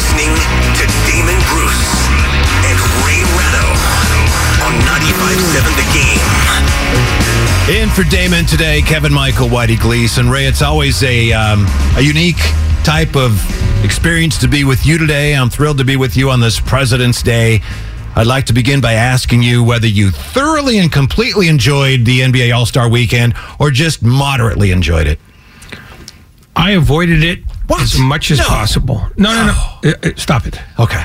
listening to Damon Bruce and Ray Ratto on 95.7 The Game. In for Damon today, Kevin Michael, Whitey Gleason. Ray, it's always a, um, a unique type of experience to be with you today. I'm thrilled to be with you on this President's Day. I'd like to begin by asking you whether you thoroughly and completely enjoyed the NBA All Star weekend or just moderately enjoyed it. I avoided it What? as much as No. possible. No, no, no. Uh, uh, Stop it. Okay.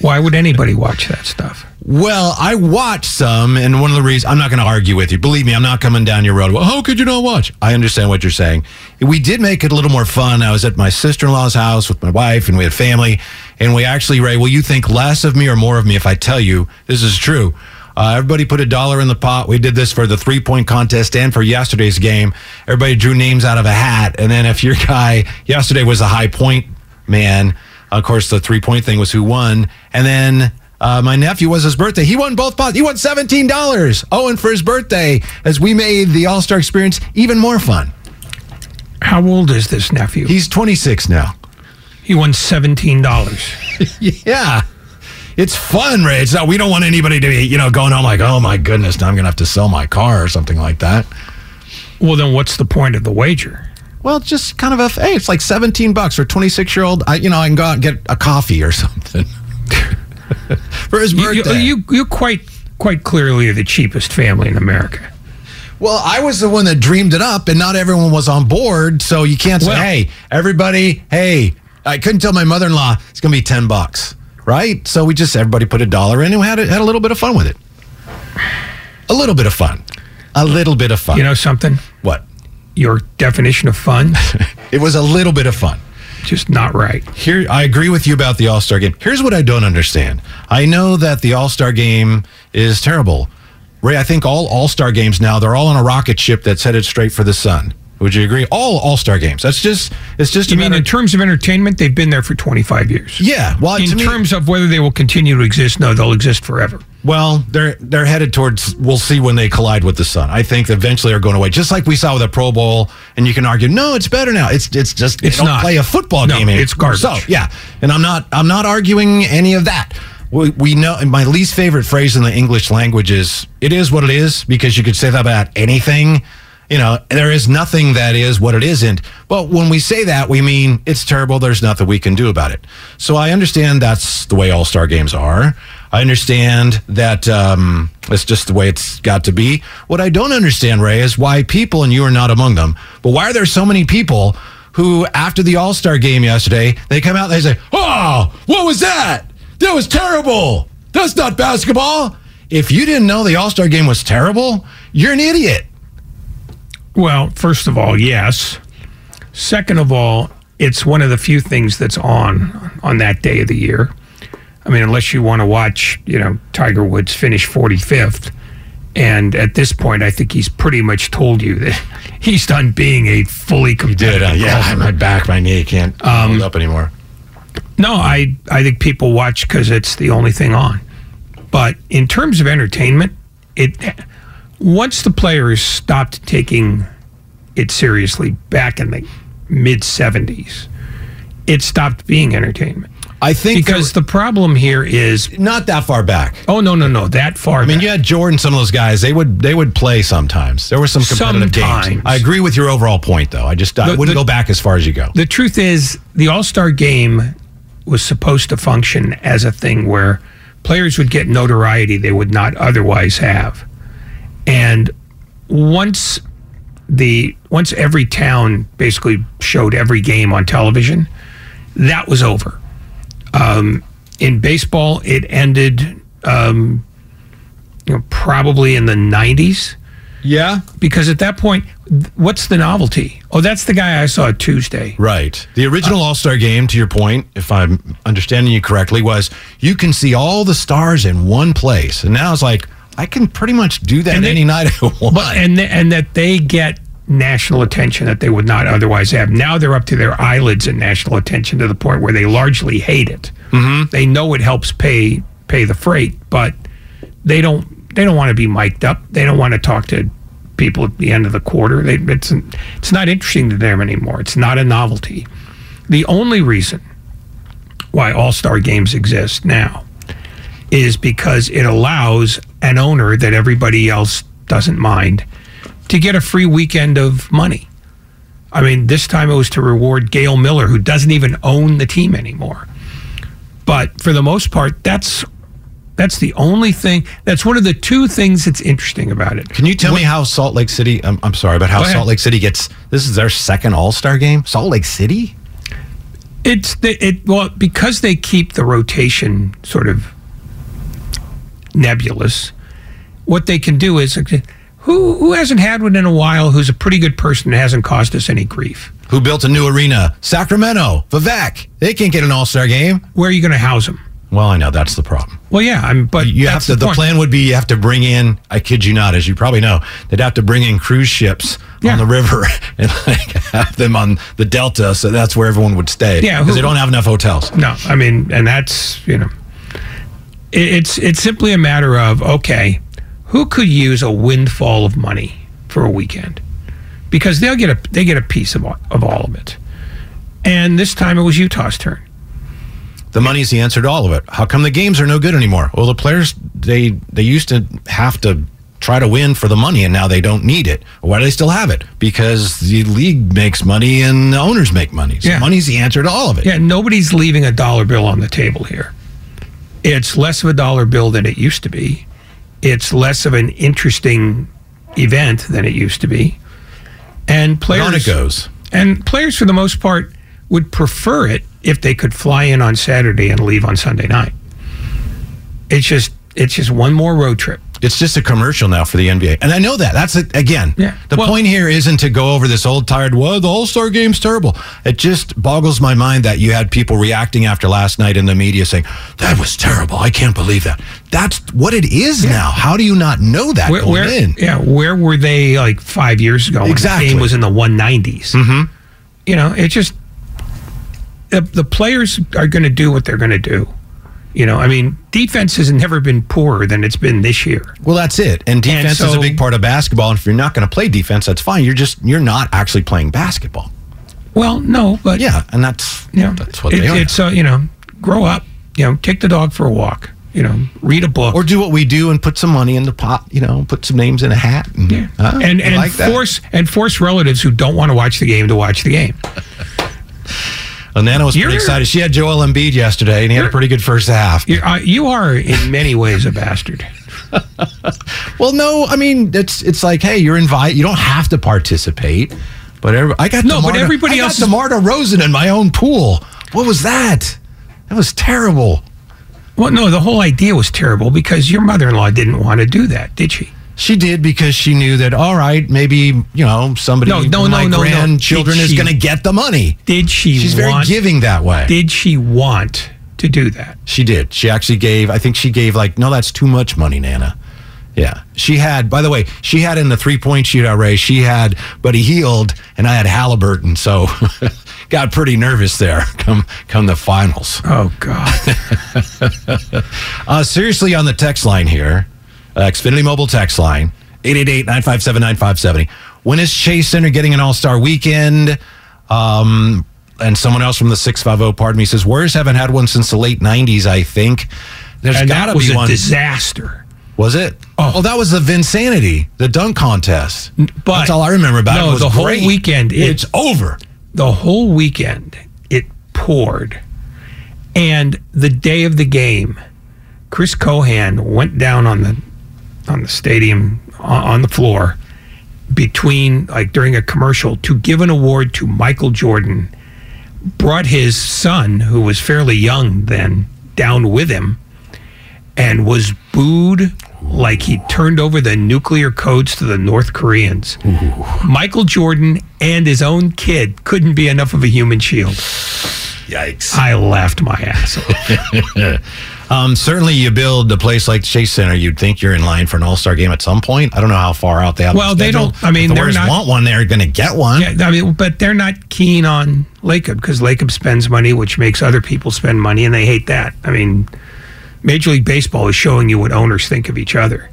Why would anybody watch that stuff? Well, I watched some, and one of the reasons I'm not going to argue with you. Believe me, I'm not coming down your road. Well, how could you not watch? I understand what you're saying. We did make it a little more fun. I was at my sister in law's house with my wife, and we had family, and we actually, Ray, will you think less of me or more of me if I tell you this is true? Uh, everybody put a dollar in the pot. We did this for the three point contest and for yesterday's game. Everybody drew names out of a hat, and then if your guy yesterday was a high point man, of course, the three point thing was who won, and then. Uh, my nephew was his birthday. He won both pots. He won seventeen dollars. Oh, and for his birthday, as we made the All Star experience even more fun. How old is this nephew? He's twenty six now. he won seventeen dollars. Yeah, it's fun, Ray. It's not. We don't want anybody to be, you know, going oh home like, oh my goodness, now I'm gonna have to sell my car or something like that. Well, then what's the point of the wager? Well, it's just kind of a hey, it's like seventeen bucks for twenty six year old. I, you know, I can go out and get a coffee or something for his You, you, birthday. you, you're quite, quite clearly the cheapest family in America. Well, I was the one that dreamed it up, and not everyone was on board. So you can't say, Well- "Hey, everybody, hey." I couldn't tell my mother-in-law it's going to be ten bucks, right? So we just everybody put a dollar in, and we had a, had a little bit of fun with it. A little bit of fun, a little bit of fun. You know something? what? Your definition of fun, It was a little bit of fun. just not right. Here, I agree with you about the All Star game. Here's what I don't understand. I know that the All Star game is terrible. Ray, I think all All Star games now they're all on a rocket ship that's headed straight for the sun. Would you agree? All All Star games. That's just it's just You mean in terms of entertainment, they've been there for 25 years. yeah. Well, In me- terms of whether they will continue to exist, no, they'll exist forever. Well, they're they're headed towards. We'll see when they collide with the sun. I think eventually they're going away, just like we saw with the Pro Bowl. And you can argue, no, it's better now. It's it's just It's don't not. play a football No, game. anymore. it's garbage. So yeah, and I'm not I'm not arguing any of that. We, we know my least favorite phrase in the English language is "it is what it is" because you could say that about anything. You know, there is nothing that is what it isn't. But when we say that, we mean it's terrible. There's nothing we can do about it. So I understand that's the way all star games are. I understand that um, it's just the way it's got to be. What I don't understand, Ray, is why people, and you are not among them, but why are there so many people who, after the All Star game yesterday, they come out and they say, Oh, what was that? That was terrible. That's not basketball. If you didn't know the All Star game was terrible, you're an idiot. Well, first of all, yes. Second of all, it's one of the few things that's on on that day of the year. I mean, unless you want to watch, you know, Tiger Woods finish 45th. And at this point, I think he's pretty much told you that he's done being a fully competitive Did uh, yeah, my back, my knee can't hold up anymore. No, I I think people watch because it's the only thing on. But in terms of entertainment, it once the players stopped taking it seriously back in the mid 70s, it stopped being entertainment. I think Because there- the problem here is, not that far back. oh, no, no, no, that far I mean, back. you had Jordan, some of those guys. They would they would play sometimes. There were some competitive games. Sometimes. I agree with your overall point, though. I just I wouldn't the- go back as far as you go. The truth is, the All Star game was supposed to function as a thing where players would get notoriety they would not otherwise have. And once the once every town basically showed every game on television, that was over. Um, in baseball, it ended um, you know, probably in the 90s yeah, because at that point, what's the novelty? Oh, that's the guy I saw Tuesday. right. The original All Star game, to your point, if I'm understanding you correctly, was you can see all the stars in one place, and now it's like I can pretty much do that they- any night I want. But and and that they get national attention that they would not otherwise have. Now they're up to their eyelids in national attention to the point where they largely hate it. Mm-hmm. They know it helps pay pay the freight, but they don't they don't want to be mic'd up. They don't want to talk to people at the end of the quarter. They, it's it's not interesting to them anymore. It's not a novelty. The only reason why All Star games exist now is because it allows an owner that everybody else doesn't mind to get a free weekend of money. I mean, this time it was to reward Gail Miller, who doesn't even own the team anymore. But for the most part, that's that's the only thing. That's one of the two things that's interesting about it. Can you tell me how Salt Lake City? I'm, I'm sorry, but how Salt Lake City gets this is their second All Star game. Salt Lake City. It's the, it well because they keep the rotation sort of nebulous. What they can do is who who hasn't had one in a while. Who's a pretty good person and hasn't caused us any grief. Who built a new arena? Sacramento, Vivek. They can't get an All Star game. Where are you going to house them? Well, I know that's the problem. Well, yeah, I'm. But You have to. The, point. plan would be you have to bring in. I kid you not, as you probably know, they'd have to bring in cruise ships Yeah. on the river and like have them on the delta, so that's where everyone would stay. Yeah, because they don't have enough hotels. No, I mean, and that's you know, it's it's simply a matter of okay, who could use a windfall of money for a weekend, because they'll get a they get a piece of all, of all of it, and this time it was Utah's turn. The money's the answer to all of it. How come the games are no good anymore? Well, the players they they used to have to try to win for the money, and now they don't need it. Why do they still have it? Because the league makes money and the owners make money. So Yeah. money's the answer to all of it. Yeah, nobody's leaving a dollar bill on the table here. It's less of a dollar bill than it used to be. It's less of an interesting event than it used to be. And players goes. And players, for the most part, would prefer it if they could fly in on Saturday and leave on Sunday night. It's just it's just one more road trip. It's just a commercial now for the NBA, and I know that. That's it again. Yeah. The Well- point here isn't to go over this old tired. Well, the All Star game's terrible. It just boggles my mind that you had people reacting after last night in the media saying that was terrible. I can't believe that. That's what it is now. How do you not know that Where, going where- in? yeah, where were they like five years ago? When Exactly. the game was in the 190s. Mm-hmm. You know, it just the, the players are going to do what they're going to do. You know, I mean, defense has never been poorer than it's been this year. Well, that's it. And defense is a big part of basketball. And if you're not going to play defense, that's fine. You're just you're not actually playing basketball. Well, no, but Yeah, and that's you know, that's what it- they are. it's uh, you know, grow up. You know, take the dog for a walk. You know, read a book. or do what we do and put some money in the pot. You know, put some names in a hat. And, Yeah. Huh? and and like that. force and force relatives who don't want to watch the game to watch the game. Nana was pretty You're- excited. She had Joel Embiid yesterday, and he had a pretty good first half. You're, uh, you are in many ways a bastard. Well, no, I mean it's it's like, hey, you're invited. You don't have to participate, but every, I got No, but everybody I got else is- DeMar DeRozan in my own pool. What was that? That was terrible. Well, no, the whole idea was terrible because your mother-in-law didn't want to do that, did she? She did because she knew that. All right, maybe you know somebody, No, no, no, my no, no. grandchildren Did is going to get the money. Did she She's very giving that way. Did she want to do that? She did. She actually gave, I think she gave like, no, that's too much money, Nana. Yeah. She had, by the way, she had in the three point shootout race, she had Buddy Hield and I had Haliburton. So got pretty nervous there come come the finals. Oh God! Uh, seriously, on the text line here, uh, Xfinity Mobile text line, 888 957 9570. when is Chase Center getting an All Star weekend? Um, and someone else from the six five zero, pardon me, says Warriors haven't had one since the late '90s. I think there's got to be a one. disaster. was it? Oh. that was the Vinsanity, the dunk contest. But- That's all I remember about it. No, it. was the whole great. weekend, it- it's over. the whole weekend it poured and the day of the game chris cohan went down on the on the stadium on the floor between like during a commercial to give an award to michael jordan brought his son who was fairly young then down with him and was booed like he turned over the nuclear codes to the North Koreans. Michael Jordan and his own kid couldn't be enough of a human shield. Yikes. I laughed my ass off. Um, certainly, you build a place like Chase Center, you'd think you're in line for an All Star game at some point. I don't know how far out they have. Well, the they don't- I mean, if the Warriors not- want one. They're going to get one. Yeah, I mean, but they're not keen on Lacob because Lacob spends money, which makes other people spend money, and they hate that. I mean, Major League Baseball is showing you what owners think of each other.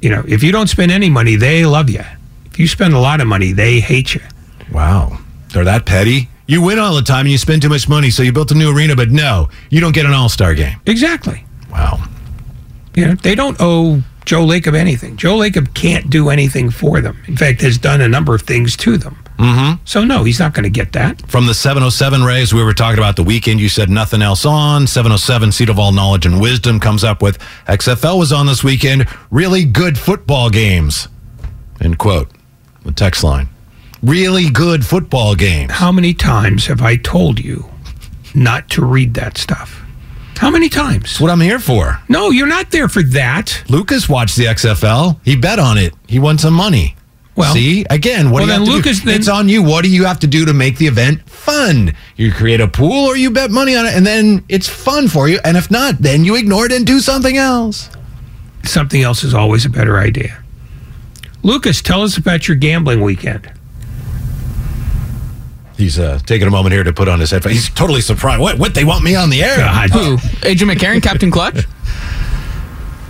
You know, if you don't spend any money, they love you. If you spend a lot of money, they hate you. Wow, they're that petty. You win all the time and you spend too much money, so you built a new arena, but no, you don't get an All Star game. Exactly. Wow. You know, they don't owe Joe Lacob anything. Joe Lacob can't do anything for them. In fact, has done a number of things to them. Mm-hmm. So no, he's not going to get that. From the 707 Rays, we were talking about the weekend. You said nothing else on. 707 Seat of All Knowledge and Wisdom comes up with XFL was on this weekend. Really good football games. End quote. The text line. Really good football games. How many times have I told you not to read that stuff? How many times? That's what I'm here for. No, you're not there for that. Lucas watched the XFL. He bet on it. He won some money. Well- see again. What Well, do you then have to Lucas do? then- it's on you. What do you have to do to make the event fun? You create a pool, or you bet money on it, and then it's fun for you. And if not, then you ignore it and do something else. Something else is always a better idea. Lucas, tell us about your gambling weekend. He's uh, taking a moment here to put on his headphones. He's totally surprised. What? What? They want me on the air? God. Who? AJ McCarron, Captain Clutch?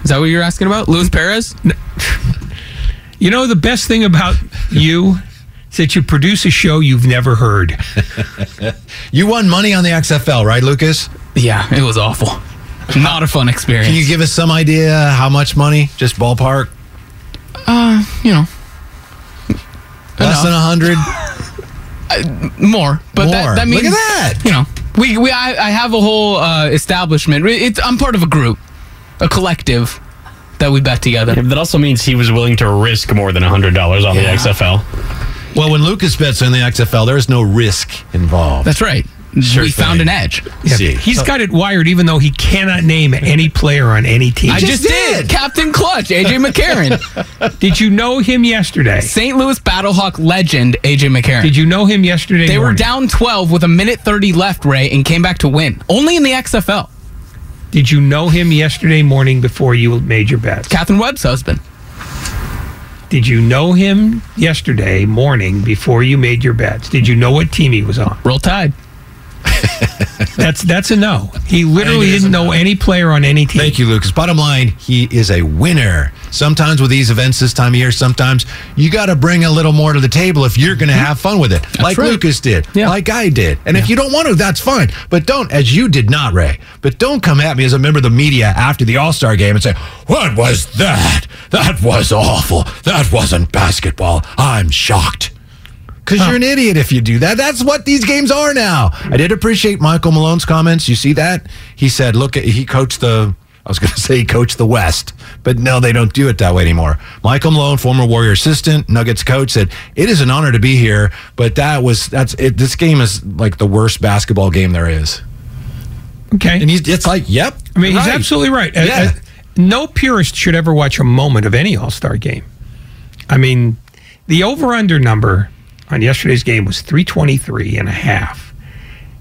Is that what you're asking about? Luis Perez? You know the best thing about you is that you produce a show you've never heard. You won money on the XFL, right, Lucas? Yeah, it was awful. Not a fun experience. Can you give us some idea how much money? Just ballpark? Uh, you know, Less Enough. than a hundred? more. But More. That, that Look means at that. You know, we, we I, I have a whole uh, establishment. It's, I'm part of a group, a collective that we bet together. That also means he was willing to risk more than $100 on the XFL. Well, when Lucas bets on the XFL, there is no risk involved. That's right. Sure we thing. found an edge. See. He's got it wired, even though he cannot name any player on any team. I just just did. did. Captain Clutch, AJ McCarron, Did you know him yesterday? St. Louis Battlehawk legend, AJ McCarron. Did you know him yesterday? They were down 12 with a minute 30 left, Ray, and came back to win. Only in the XFL. Did you know him yesterday morning before you made your bets? Katherine Webb's husband. Did you know him yesterday morning before you made your bets? Did you know what team he was on? Roll Tide. That's that's a no. He literally didn't know no. any player on any team. Thank you, Lucas. Bottom line, he is a winner. Sometimes with these events this time of year, sometimes you got to bring a little more to the table if you're going to have fun with it, like right. Lucas did, Yeah. like I did. And if you don't want to, that's fine. But don't, as you did not, Ray. But don't come at me as a member of the media after the All Star game and say, "What was that? That was awful. That wasn't basketball. I'm shocked." Because you're an idiot if you do that. That's what these games are now. I did appreciate Michael Malone's comments. You see that? He said, look, at, he coached the, I was going to say he coached the West, but no, they don't do it that way anymore. Michael Malone, former Warrior assistant, Nuggets coach, said, it is an honor to be here, but that was, that's it. This game is like the worst basketball game there is. Okay. And he's, it's like, yep. I mean, he's right. absolutely right. Yeah. no purist should ever watch a moment of any All Star game. I mean, the over under number on yesterday's game was 323 and a half.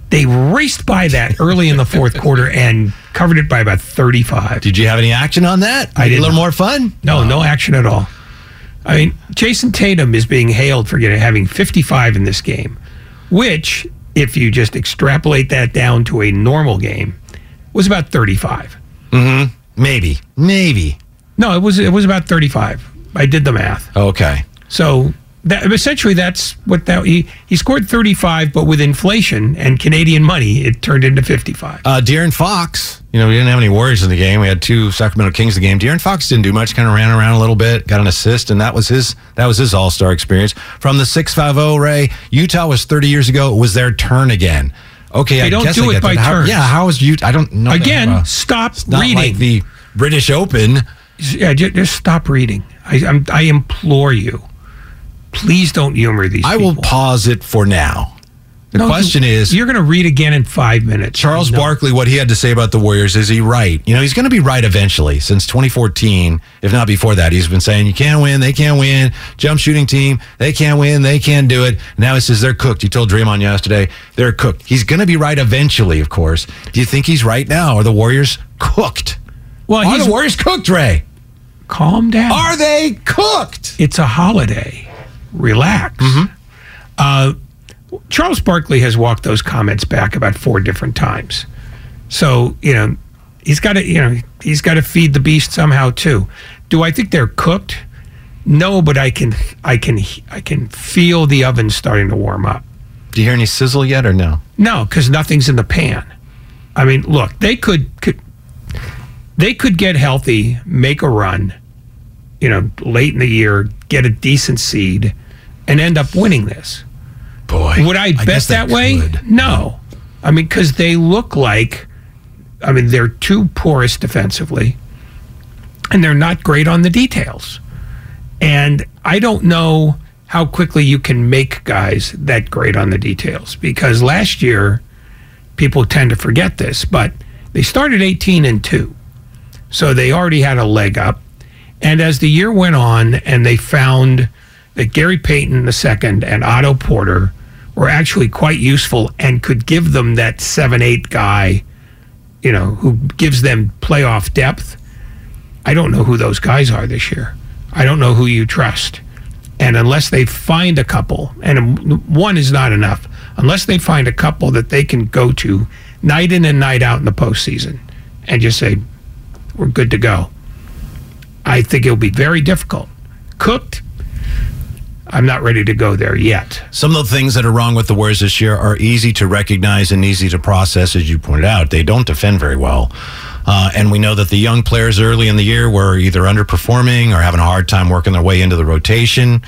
They raced by that early in the fourth quarter and covered it by about 35. Did you have any action on that? I did A little not. more fun? No, no action at all. I mean, Jayson Tatum is being hailed for getting having 55 in this game, which, if you just extrapolate that down to a normal game, was about 35. Mm-hmm. Maybe. Maybe. No, it was it was about 35. I did the math. Okay. So that, essentially that's what that he he scored 35, but with inflation and Canadian money, it turned into 55. Uh, De'Aaron Fox, you know, we didn't have any Warriors in the game. We had two Sacramento Kings in the game. De'Aaron Fox didn't do much, kind of ran around a little bit, got an assist, and that was his that was his All Star experience. From the six five zero, Ray, Utah was thirty years ago. It was their turn again. Okay, They I don't guess do I it by that. How- turns. yeah, how is you? I don't know. that Again, stop reading. like the British Open. yeah, just stop reading. I I'm, I implore you. Please don't humor these. I will pause it for now. The No, question you- is, you're going to read again in five minutes. Charles No. Barkley, what he had to say about the Warriors, is he right? You know, he's going to be right eventually. Since 2014, if not before that, he's been saying you can't win, they can't win. Jump shooting team, they can't win, they can't do it. Now he says they're cooked. He told Draymond yesterday they're cooked. He's going to be right eventually, of course. Do you think he's right now? Are the Warriors cooked? Well, Are he's the Warriors cooked, Ray? calm down. Are they cooked? it's a holiday. Relax. Mm-hmm. Uh, Charles Barkley has walked those comments back about four different times. So you know, he's got to you know he's got to feed the beast somehow too. Do I think they're cooked? No, but I can I can I can feel the oven starting to warm up. Do you hear any sizzle yet or no? No, because nothing's in the pan. I mean, look, they could could they could get healthy, make a run, you know, late in the year, get a decent seed, and end up winning this. Boy, Would I, bet guess that way? could. No. I mean, because they look like, I mean, they're too porous defensively, and they're not great on the details. And I don't know how quickly you can make guys that great on the details because last year, people tend to forget this, but they started 18 and 2. So they already had a leg up. And as the year went on and they found that Gary Payton II and Otto Porter were actually quite useful and could give them that 7 8 guy, you know, who gives them playoff depth. I don't know who those guys are this year. I don't know who you trust. And unless they find a couple, and one is not enough, unless they find a couple that they can go to night in and night out in the postseason and just say, we're good to go. I think it'll be very difficult. Cooked, I'm not ready to go there yet. Some of the things that are wrong with the Warriors this year are easy to recognize and easy to process, as you pointed out. They don't defend very well. Uh, and we know that the young players early in the year were either underperforming or having a hard time working their way into the rotation.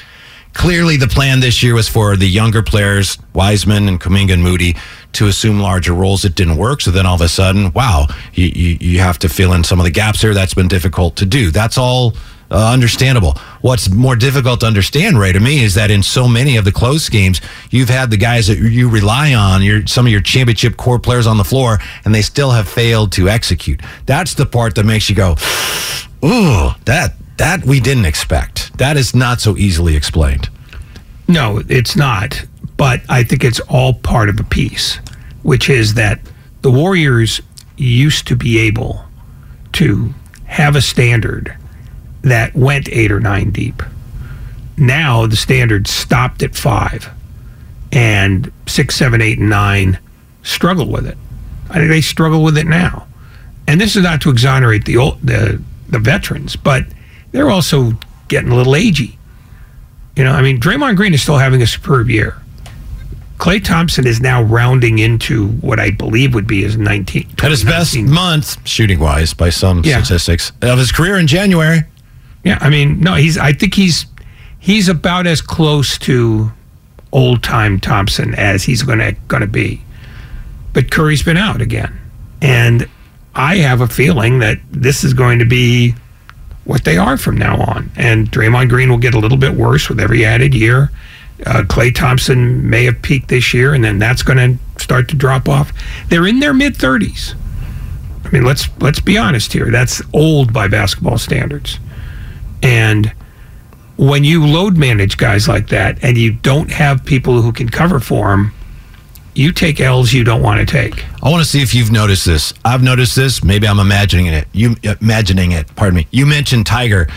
Clearly, the plan this year was for the younger players, Wiseman and Kuminga and Moody, to assume larger roles. It didn't work. So then all of a sudden, wow, you, you, you have to fill in some of the gaps here. That's been difficult to do. That's all uh, understandable. What's more difficult to understand, Ray, to me, is that in so many of the close games, you've had the guys that you rely on, your some of your championship core players on the floor, and they still have failed to execute. That's the part that makes you go, "Ooh, that that we didn't expect." That is not so easily explained. No, it's not. But I think it's all part of a piece, which is that the Warriors used to be able to have a standard that went eight or nine deep. Now the standard stopped at five, and six, seven, eight, and nine struggle with it. I think they struggle with it now. And this is not to exonerate the old, the the veterans, but they're also getting a little agey. You know, I mean, Draymond Green is still having a superb year. Klay Thompson is now rounding into what I believe would be his 19. At his best 2019. month, shooting wise, by some Yeah. statistics of his career in January. Yeah, I mean, no, he's. I think he's he's about as close to old time Thompson as he's gonna gonna be. But Curry's been out again, and I have a feeling that this is going to be what they are from now on. And Draymond Green will get a little bit worse with every added year. Uh, Klay Thompson may have peaked this year, and then that's going to start to drop off. They're in their mid thirties. I mean, let's let's be honest here. That's old by basketball standards. And when you load manage guys like that, and you don't have people who can cover for them, you take L's you don't want to take. I want to see if you've noticed this. I've noticed this. Maybe I'm imagining it. You imagining it. Pardon me. You mentioned Tiger,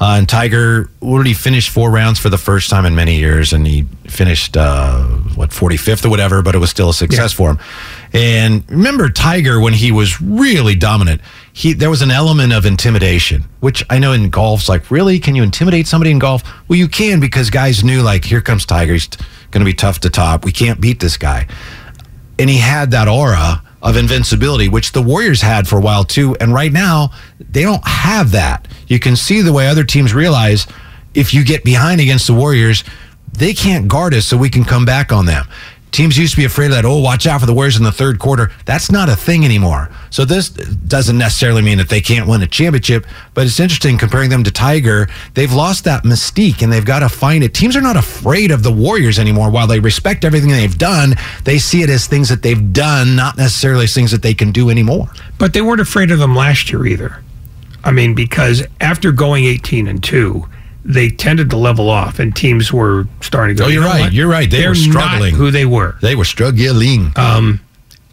uh, and Tiger. What did he finish four rounds for the first time in many years? And he finished uh, what 45th or whatever, but it was still a success for him. And remember Tiger when he was really dominant. He there was an element of intimidation, which I know in golf's like, really, can you intimidate somebody in golf? Well, you can because guys knew like, here comes Tiger. He's going to be tough to top. We can't beat this guy. And he had that aura of invincibility, which the Warriors had for a while too. And right now, they don't have that. You can see the way other teams realize if you get behind against the Warriors, they can't guard us, so we can come back on them. Teams used to be afraid of that. Oh, watch out for the Warriors in the third quarter. That's not a thing anymore. So this doesn't necessarily mean that they can't win a championship, but it's interesting comparing them to Tiger. They've lost that mystique and they've got to find it. Teams are not afraid of the Warriors anymore. While they respect everything they've done, they see it as things that they've done, not necessarily as things that they can do anymore. But they weren't afraid of them last year either. I mean, because after going 18 and 2, they tended to level off and teams were starting to go. Oh, you're "You know right. what? You're right. They They're were struggling." Who they were. They were struggling. Um,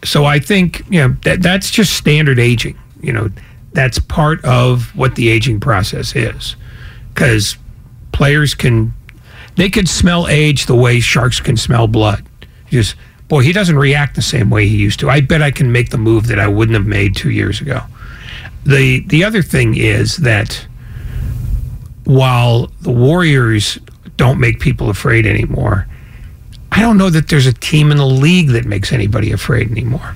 So I think you know that that's just standard aging. You know, that's part of what the aging process is, because players can they could smell age the way sharks can smell blood. Just boy, he doesn't react the same way he used to. I bet I can make the move that I wouldn't have made two years ago. The the other thing is that while the Warriors don't make people afraid anymore, I don't know that there's a team in the league that makes anybody afraid anymore.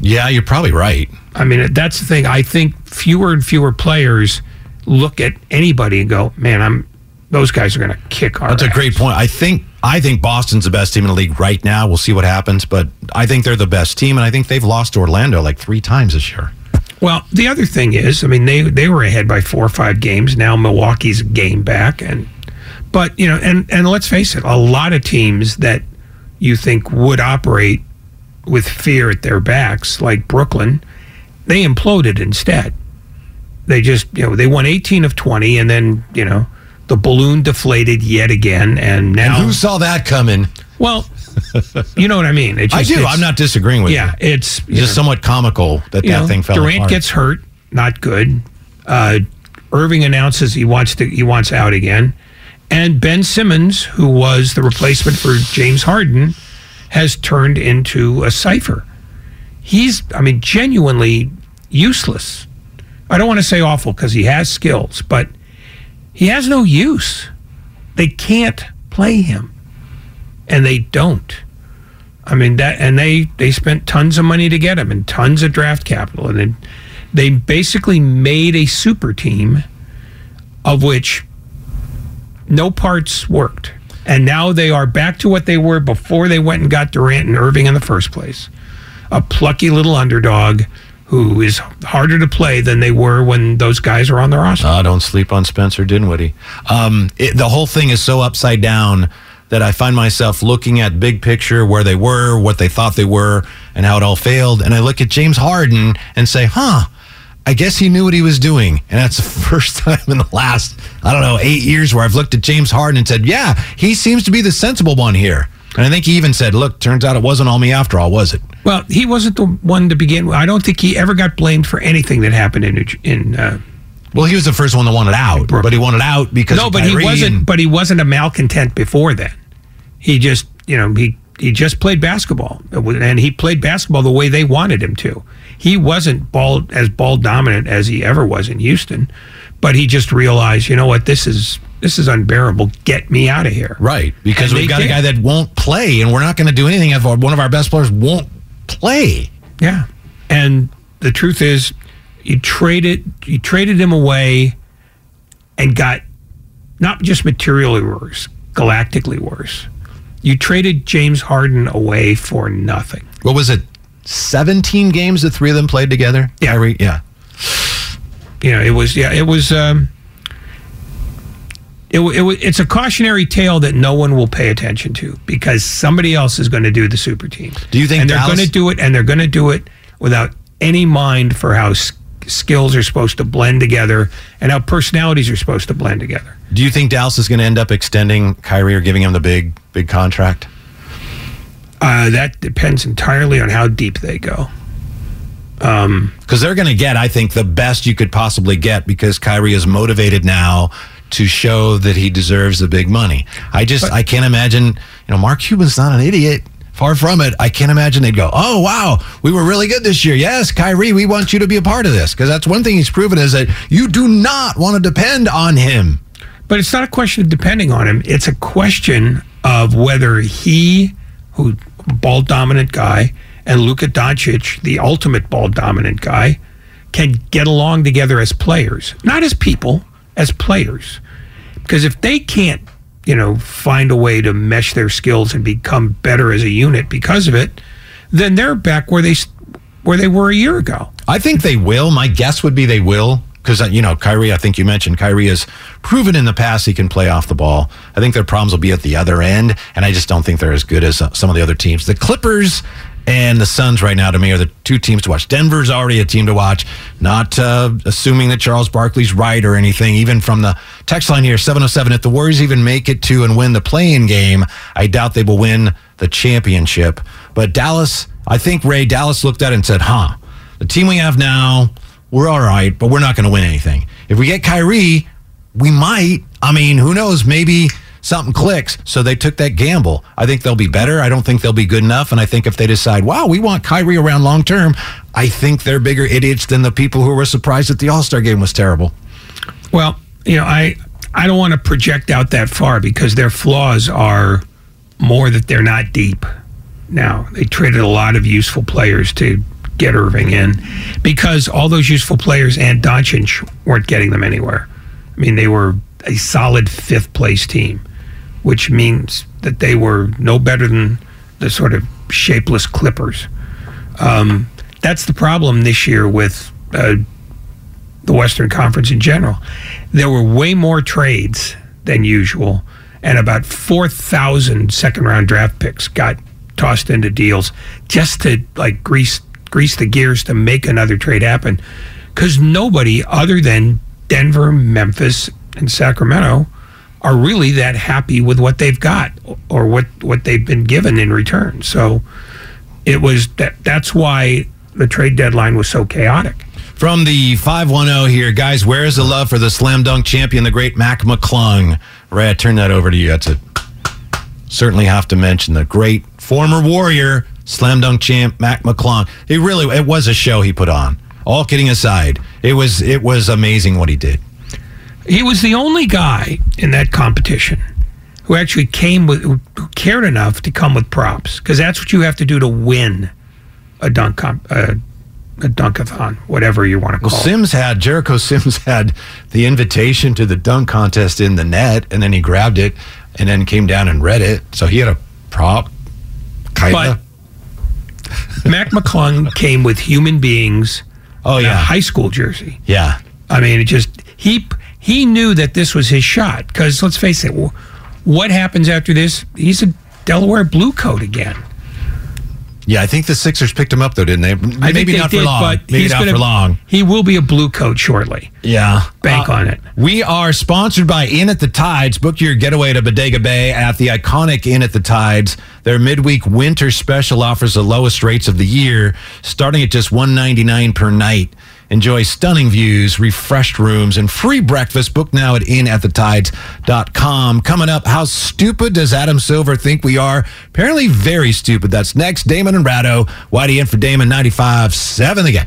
yeah, you're probably right. I mean, that's the thing. I think fewer and fewer players look at anybody and go, "Man, I'm those guys are going to kick our." That's a great point. I think I think Boston's the best team in the league right now. We'll see what happens, but I think they're the best team, and I think they've lost to Orlando like three times this year. Well, the other thing is, I mean, they they were ahead by four or five games. Now Milwaukee's a game back, and but you know, and and let's face it, a lot of teams that you think would operate with fear at their backs, like Brooklyn, they imploded instead. They just you know they won 18 of 20, and then you know the balloon deflated yet again, and now And who saw that coming? well, you know what I mean. It I do. I'm not disagreeing with Yeah, you. it's It's you know, just somewhat comical that that know, thing fell Durant apart. gets hurt, not good. Uh, Irving announces he wants to he wants out again, and Ben Simmons, who was the replacement for James Harden, has turned into a cipher. He's, I mean, genuinely useless. I don't want to say awful because he has skills, but he has no use. They can't play him, and they don't. I mean that, and they they spent tons of money to get him and tons of draft capital, and then they basically made a super team, of which no parts worked, and now they are back to what they were before they went and got Durant and Irving in the first place, a plucky little underdog who is harder to play than they were when those guys were on the roster. Ah, don't sleep on Spencer Dinwiddie. Um, it, the whole thing is so upside down that I find myself looking at big picture where they were, what they thought they were, and how it all failed. And I look at James Harden and say, huh, I guess he knew what he was doing. And that's the first time in the last, I don't know, eight years where I've looked at James Harden and said, yeah, he seems to be the sensible one here. And I think he even said, look, turns out it wasn't all me after all, was it? Well, he wasn't the one to begin with. I don't think he ever got blamed for anything that happened in in. Uh, Well, he was the first one that wanted out, but he wanted out because no, but he wasn't. and- But he wasn't a malcontent before then. He just, you know, he he just played basketball, and he played basketball the way they wanted him to. He wasn't ball as ball dominant as he ever was in Houston, but he just realized, you know what, this is this is unbearable. Get me out of here. Right, because And we've got a guy that won't play, and we're not going to do anything if one of our best players won't play. Yeah. And the truth is, you traded you traded him away and got not just materially worse, galactically worse. You traded James Harden away for nothing. What was it? Seventeen games the three of them played together. Yeah. Kyrie, yeah. You know, it was yeah, it was um it, it, it's a cautionary tale that no one will pay attention to because somebody else is going to do the super team. Do you think And they're going to do it, and they're going to do it without any mind for how skills are supposed to blend together and how personalities are supposed to blend together. Do you think Dallas is going to end up extending Kyrie or giving him the big, big contract? Uh, that depends entirely on how deep they go. Because they're going to get, I think, the best you could possibly get because Kyrie is motivated now to show that he deserves the big money. I just I can't imagine. You know, Mark Cuban's not an idiot. Far from it. I can't imagine they'd go, "Oh wow, we were really good this year." Yes, Kyrie, we want you to be a part of this because that's one thing he's proven is that you do not want to depend on him. But it's not a question of depending on him. It's a question of whether he, who ball dominant guy, and Luka Doncic, the ultimate ball dominant guy, can get along together as players, not as people, as players. Because if they can't, you know, find a way to mesh their skills and become better as a unit because of it, then they're back where they where they were a year ago. I think they will. My guess would be they will because you know Kyrie. I think you mentioned Kyrie has proven in the past he can play off the ball. I think their problems will be at the other end, and I just don't think they're as good as uh, some of the other teams. The Clippers and the Suns right now to me are the two teams to watch. Denver's already a team to watch. Not uh, assuming that Charles Barkley's right or anything. Even from the text line here, seven oh seven. If the Warriors even make it to and win the play-in game, I doubt they will win the championship. But Dallas, I think Ray Dallas looked at it and said, "Huh, the team we have now." we're all right, but we're not going to win anything. If we get Kyrie, we might. I mean, who knows? Maybe something clicks. So they took that gamble. I think they'll be better. I don't think they'll be good enough. And I think if they decide, wow, we want Kyrie around long term, I think they're bigger idiots than the people who were surprised that the All Star game was terrible. Well, you know, I I don't want to project out that far because their flaws are more that they're not deep. Now they traded a lot of useful players to get Irving in because all those useful players and Doncic weren't getting them anywhere. I mean, they were a solid fifth place team, which means that they were no better than the sort of shapeless Clippers. Um, that's the problem this year with uh, the Western Conference in general. There were way more trades than usual, and about 4,000 second round draft picks got tossed into deals just to like grease grease the gears to make another trade happen because nobody other than Denver, Memphis, and Sacramento are really that happy with what they've got or what, what they've been given in return. So it was that that's why the trade deadline was so chaotic. From the 510 here, guys, where is the love for the slam dunk champion, the great Mac McClung? Ray, I turn that over to you. That's it. Certainly have to mention the great former warrior, slam dunk champ Mac McClung. It really it was a show he put on. All kidding aside, it was it was amazing what he did. He was the only guy in that competition who actually came with who cared enough to come with props because that's what you have to do to win a dunk comp, uh, a dunkathon, whatever you want to call well, it. Sims had Jericho Sims had the invitation to the dunk contest in the net, and then he grabbed it and then came down and read it. So he had a prop, kind of. Mac McClung came with human beings. Oh in a yeah, high school jersey. yeah. I mean, it just he he knew that this was his shot because let's face it, what happens after this? He's a Delaware blue coat again. Yeah, I think the Sixers picked him up though, didn't they? I Maybe they not for long. but Maybe he's not gonna, for long. He will be a blue coat shortly. Yeah. Bank Uh, on it. We are sponsored by Inn at the Tides. Book your getaway to Bodega Bay at the iconic Inn at the Tides. Their midweek winter special offers the lowest rates of the year, starting at just 199 per night. Enjoy stunning views, refreshed rooms, and free breakfast. Book now at innatthetides.com. Coming up, how stupid does Adam Silver think we are? Apparently very stupid. That's next. Damon and Ratto. Whitey in for Damon 95 7 again.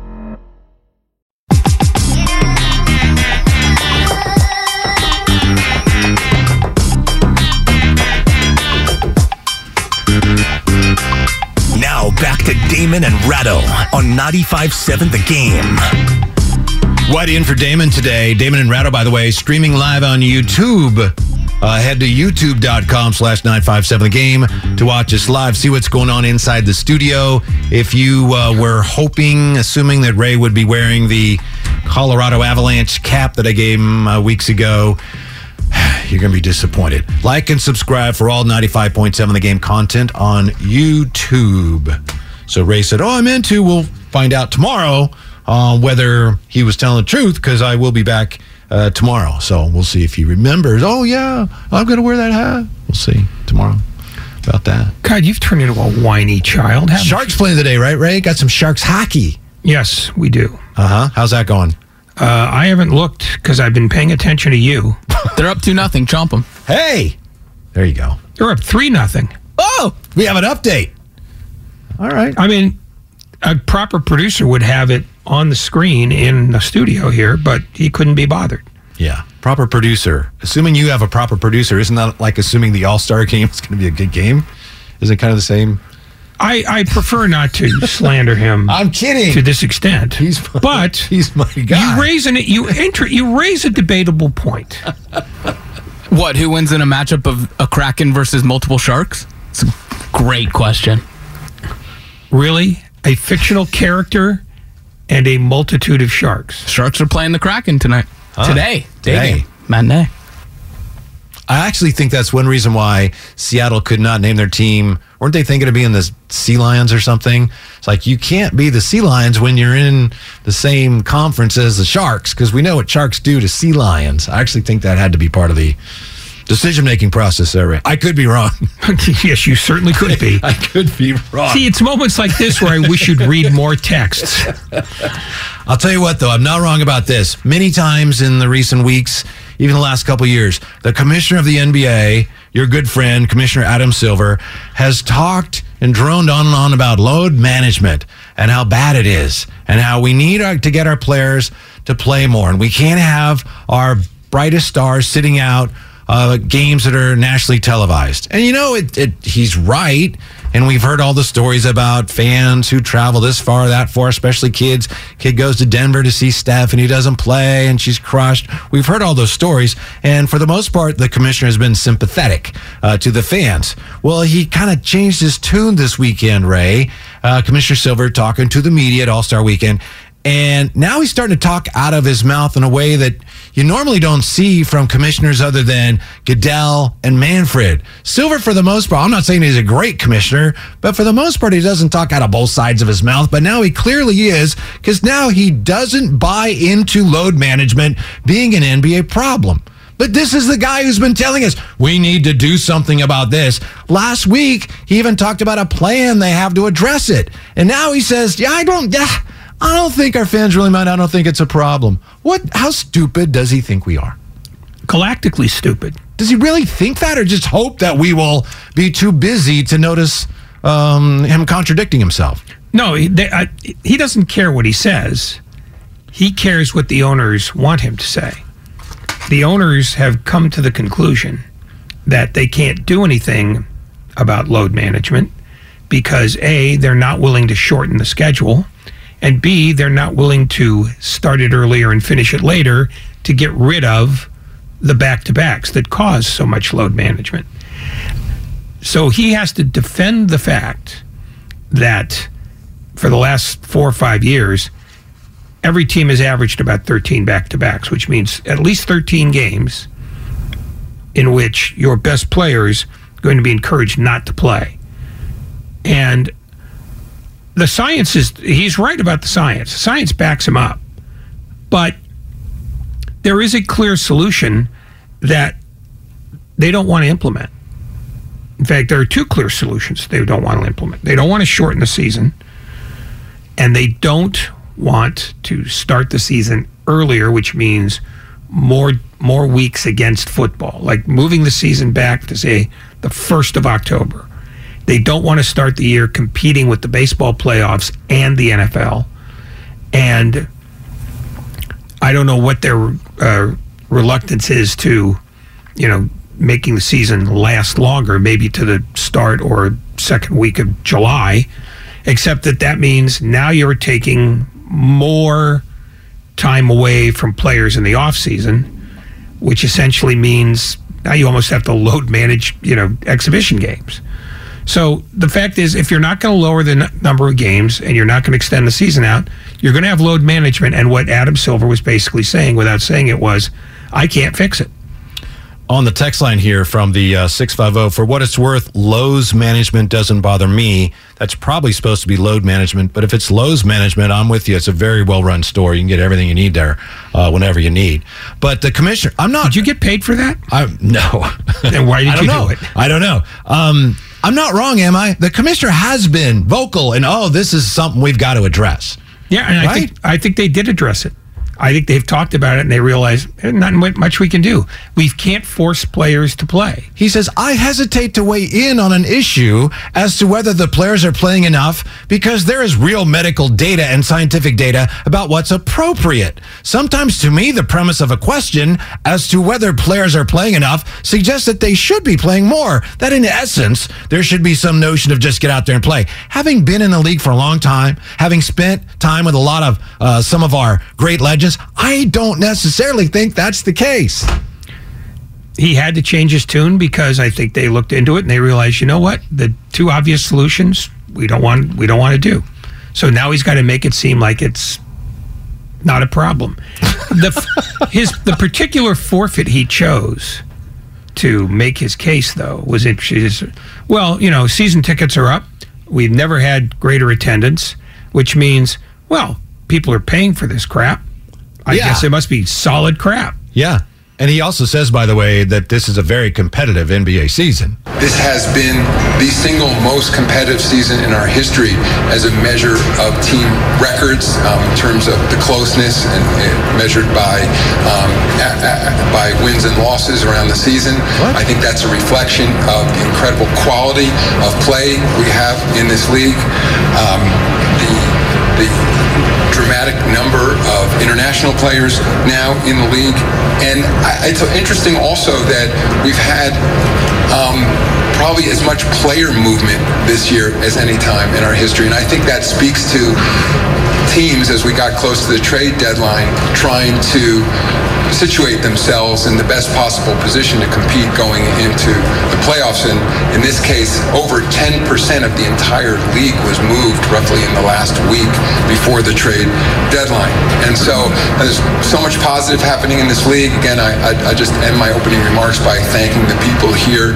Now back to Damon and Ratto on 95.7 The Game. Whitey in for Damon today. Damon and Ratto, by the way, streaming live on YouTube. Uh, head to youtube.com slash 957 the game to watch us live, see what's going on inside the studio. If you uh, were hoping, assuming that Ray would be wearing the Colorado Avalanche cap that I gave him uh, weeks ago, you're going to be disappointed. Like and subscribe for all 95.7 the game content on YouTube. So Ray said, Oh, I'm into. We'll find out tomorrow uh, whether he was telling the truth because I will be back uh, tomorrow. So we'll see if he remembers. Oh, yeah, I'm going to wear that hat. We'll see tomorrow about that. God, you've turned into a whiny child. haven't you? Sharks playing today, right, Ray? Got some Sharks hockey. Yes, we do. Uh huh. How's that going? Uh, I haven't looked because I've been paying attention to you. They're up to nothing. Chomp them. Hey, there you go. They're up three nothing. Oh, We have an update. All right. I mean, a proper producer would have it on the screen in the studio here, but he couldn't be bothered. Yeah. Proper producer. Assuming you have a proper producer, isn't that like assuming the All Star game is going to be a good game? Isn't it kind of the same? I, I prefer not to slander him I'm kidding. to this extent. He's my, but he's my guy. you raise an you enter you raise a debatable point. what? Who wins in a matchup of a kraken versus multiple sharks? It's a great question. Really, a fictional character and a multitude of sharks. Sharks are playing the kraken tonight. Today, day Today. game, matinee. I actually think that's one reason why Seattle could not name their team. Weren't they thinking of being the Sea Lions or something? It's like you can't be the Sea Lions when you're in the same conference as the Sharks because we know what Sharks do to Sea Lions. I actually think that had to be part of the decision making process there. Ray. I could be wrong. yes, you certainly could be. I could be wrong. See, it's moments like this where I wish you'd read more texts. I'll tell you what, though, I'm not wrong about this. Many times in the recent weeks, even the last couple years, the commissioner of the NBA, your good friend, Commissioner Adam Silver, has talked and droned on and on about load management and how bad it is and how we need our, to get our players to play more. And we can't have our brightest stars sitting out uh, games that are nationally televised. And you know, it, it, he's right. And we've heard all the stories about fans who travel this far, that far, especially kids. Kid goes to Denver to see Steph and he doesn't play and she's crushed. We've heard all those stories. And for the most part, the commissioner has been sympathetic uh, to the fans. Well, he kind of changed his tune this weekend, Ray. Uh, Commissioner Silver talking to the media at All Star Weekend. And now he's starting to talk out of his mouth in a way that you normally don't see from commissioners other than Goodell and Manfred. Silver, for the most part, I'm not saying he's a great commissioner, but for the most part, he doesn't talk out of both sides of his mouth. But now he clearly is because now he doesn't buy into load management being an NBA problem. But this is the guy who's been telling us we need to do something about this. Last week, he even talked about a plan they have to address it. And now he says, "Yeah, I don't yeah, I don't think our fans really mind. I don't think it's a problem." What how stupid does he think we are? Galactically stupid. Does he really think that or just hope that we will be too busy to notice um, him contradicting himself? No, he, they, I, he doesn't care what he says. He cares what the owners want him to say. The owners have come to the conclusion that they can't do anything about load management because A, they're not willing to shorten the schedule, and B, they're not willing to start it earlier and finish it later to get rid of the back to backs that cause so much load management. So he has to defend the fact that for the last four or five years, every team has averaged about 13 back to backs, which means at least 13 games in which your best players are going to be encouraged not to play. And the science is, he's right about the science. Science backs him up. But there is a clear solution that they don't want to implement. In fact, there are two clear solutions they don't want to implement. They don't want to shorten the season, and they don't want to start the season earlier, which means more more weeks against football, like moving the season back to say the first of October. They don't want to start the year competing with the baseball playoffs and the NFL, and I don't know what their uh, reluctance is to, you know, making the season last longer, maybe to the start or second week of July, except that that means now you're taking more time away from players in the off season, which essentially means now you almost have to load manage, you know, exhibition games. So the fact is, if you're not going to lower the n- number of games and you're not going to extend the season out, you're going to have load management. And what Adam Silver was basically saying, without saying it, was, I can't fix it. On the text line here from the uh, 650 for what it's worth lowe's management doesn't bother me. That's probably supposed to be load management but if it's lowe's management i'm with you. It's a very well run store. You can get everything you need there uh, whenever you need. But the commissioner i'm not Did you get paid for that? I, no. Then why did you know. do it? i don't know. Um, i'm not wrong am i? The commissioner has been vocal and oh this is something we've got to address. Yeah, and I think I think they did address it. I think they've talked about it and they realize "Eh, not much we can do. We can't force players to play. He says, I hesitate to weigh in on an issue as to whether the players are playing enough because there is real medical data and scientific data about what's appropriate. Sometimes, to me, the premise of a question as to whether players are playing enough suggests that they should be playing more. That, in essence, there should be some notion of just get out there and play. Having been in the league for a long time, having spent time with a lot of uh, some of our great legends, I don't necessarily think that's the case. He had to change his tune because I think they looked into it and they realized, you know what, the two obvious solutions we don't want we don't want to do. So now he's got to make it seem like it's not a problem. The his the particular forfeit he chose to make his case though was interesting. Well, you know, season tickets are up. We've never had greater attendance, which means well, people are paying for this crap. I Yeah. guess it must be solid crap. Yeah. And he also says, by the way, that this is a very competitive NBA season. This has been the single most competitive season in our history as a measure of team records um, in terms of the closeness and, and measured by um, a- a- by wins and losses around the season. I think that's a reflection of the incredible quality of play we have in this league. Um, the, the dramatic number of international players now in the league. And I, it's interesting also that we've had um, probably as much player movement this year as any time in our history. And I think that speaks to teams as we got close to the trade deadline trying to situate themselves in the best possible position to compete going into the playoffs. And in this case, over 10% of the entire league was moved roughly in the last week before the trade deadline. And so there's so much positive happening in this league. Again, I, I, I just end my opening remarks by thanking the people here.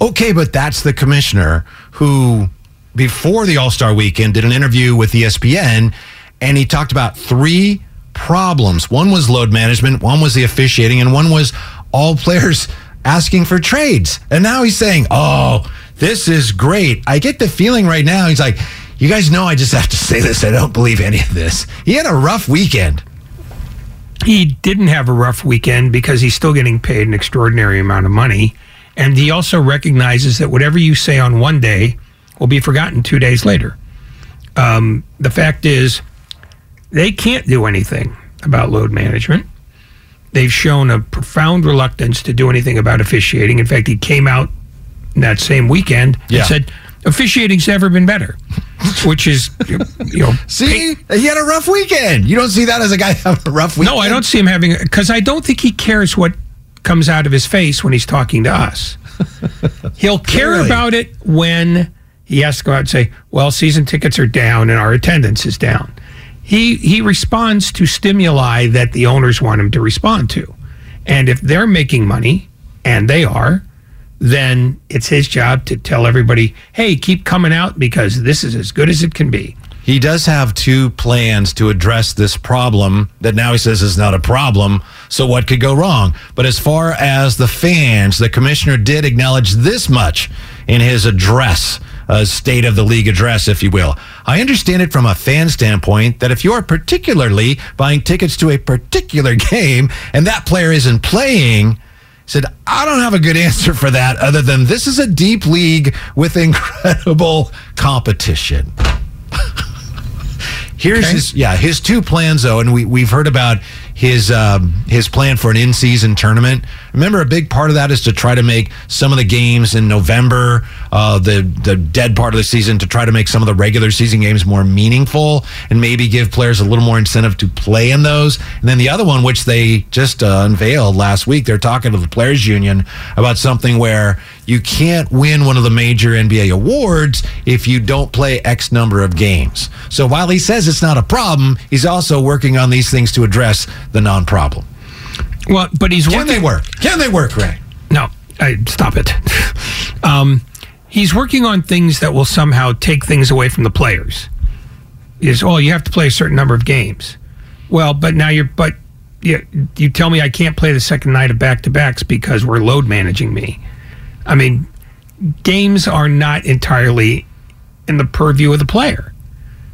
Okay, but that's the commissioner who, before the All Star weekend, did an interview with ESPN and he talked about three problems. One was load management, one was the officiating, and one was all players asking for trades. And now he's saying, oh, this is great. I get the feeling right now, he's like, you guys know I just have to say this. I don't believe any of this. He had a rough weekend. he didn't have a rough weekend because he's still getting paid an extraordinary amount of money. And he also recognizes that whatever you say on one day will be forgotten two days later. Um, the fact is, they can't do anything about load management. They've shown a profound reluctance to do anything about officiating. In fact, he came out that same weekend Yeah. and said, officiating's never been better, which is, you know, See, he had a rough weekend. You don't see that as a guy having a rough weekend. no, I don't see him having because I don't think he cares what comes out of his face when he's talking to us. He'll care Really? about it when he has to go out and say, "Well, season tickets are down and our attendance is down." He he responds to stimuli that the owners want him to respond to, and if they're making money, and they are, then it's his job to tell everybody, "Hey, keep coming out because this is as good as it can be." He does have two plans to address this problem that now he says is not a problem. So what could go wrong? But as far as the fans, the commissioner did acknowledge this much in his address, uh, state of the league address, if you will. I understand it from a fan standpoint that if you are particularly buying tickets to a particular game and that player isn't playing, said, I don't have a good answer for that other than this is a deep league with incredible competition. Here's his yeah his two plans though, and we we've heard about his um, his plan for an in season tournament. Remember, a big part of that is to try to make some of the games in November, uh, the the dead part of the season, to try to make some of the regular season games more meaningful and maybe give players a little more incentive to play in those. And then the other one, which they just uh, unveiled last week, they're talking to the players union about something where you can't win one of the major NBA awards if you don't play X number of games. So while he says it's not a problem, he's also working on these things to address the non problem. Well, but he's Can working. they work? Can they work, Ray? No, I, stop it. um, he's working on things that will somehow take things away from the players. Is oh, you have to play a certain number of games. Well, but now you're but you, you tell me I can't play the second night of back to backs because we're load managing me. I mean, games are not entirely in the purview of the player.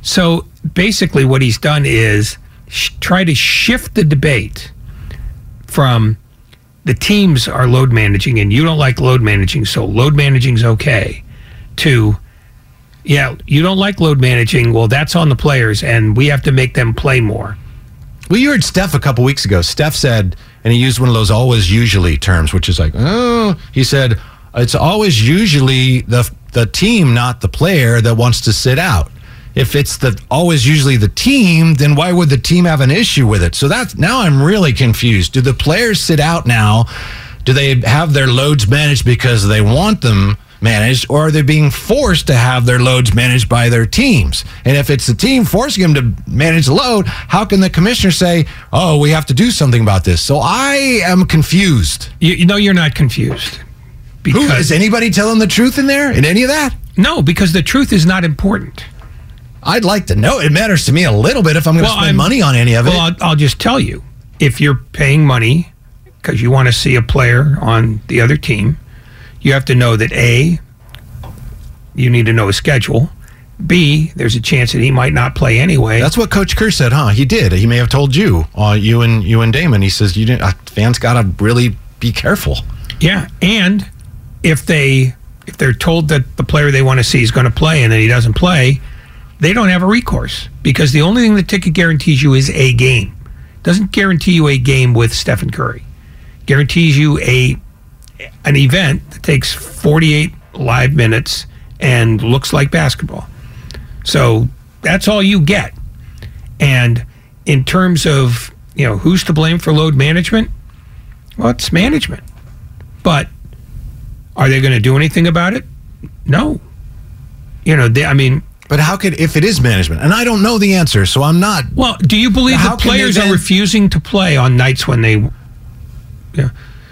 So basically, what he's done is sh- try to shift the debate from the teams are load managing and you don't like load managing, so load managing's okay, to yeah, you don't like load managing, well, that's on the players and we have to make them play more. Well, you heard Steph a couple weeks ago. Steph said, and he used one of those always usually terms, which is like, oh, he said, it's always usually the the team, not the player, that wants to sit out. If it's the always usually the team, then why would the team have an issue with it? So that's now I'm really confused. Do the players sit out now? Do they have their loads managed because they want them managed, or are they being forced to have their loads managed by their teams? And if it's the team forcing them to manage the load, how can the commissioner say, "Oh, we have to do something about this"? So I am confused. You, you know, you're not confused. Who is anybody telling the truth in there in any of that? No, because the truth is not important. I'd like to know. It matters to me a little bit if I'm going to spend I'm- money on any of it. Well, I'll, I'll just tell you if you're paying money because you want to see a player on the other team, you have to know that A, you need to know his schedule. B, there's a chance that he might not play anyway. That's what Coach Kerr said, huh? He did. He may have told you, uh, you and you and Damon. He says you didn't. Uh, fans got to really be careful. Yeah, and if they if they're told that the player they want to see is going to play and then he doesn't play, they don't have a recourse because the only thing the ticket guarantees you is a game. Doesn't guarantee you a game with Stephen Curry. Guarantees you a an event that takes 48 live minutes and looks like basketball. So that's all you get. And in terms of you know, who's to blame for load management? Well, it's management. But are they going to do anything about it? No. You know, they, I mean, But how could if it is management? And I don't know the answer, so I'm not. well, do you believe How the players are refusing to play on nights when they? Yeah.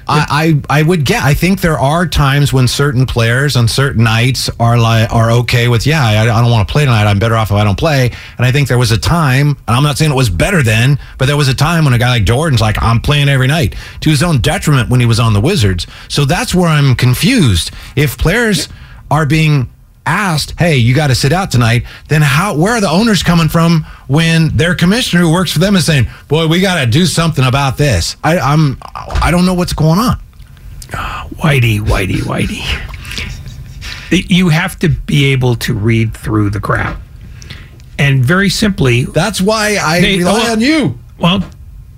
I, I I would get. I think there are times when certain players on certain nights are like are okay with yeah. I, I don't want to play tonight. I'm better off if I don't play. And I think there was a time, and I'm not saying it was better then, but there was a time when a guy like Jordan's like I'm playing every night to his own detriment when he was on the Wizards. So that's where I'm confused. If players are being asked, "Hey, you got to sit out tonight," then how? Where are the owners coming from when their commissioner who works for them is saying, "Boy, we got to do something about this"? I, I'm I don't know what's going on. Whitey, Whitey, Whitey. You have to be able to read through the crowd. And very simply, That's why I They- rely on you. well,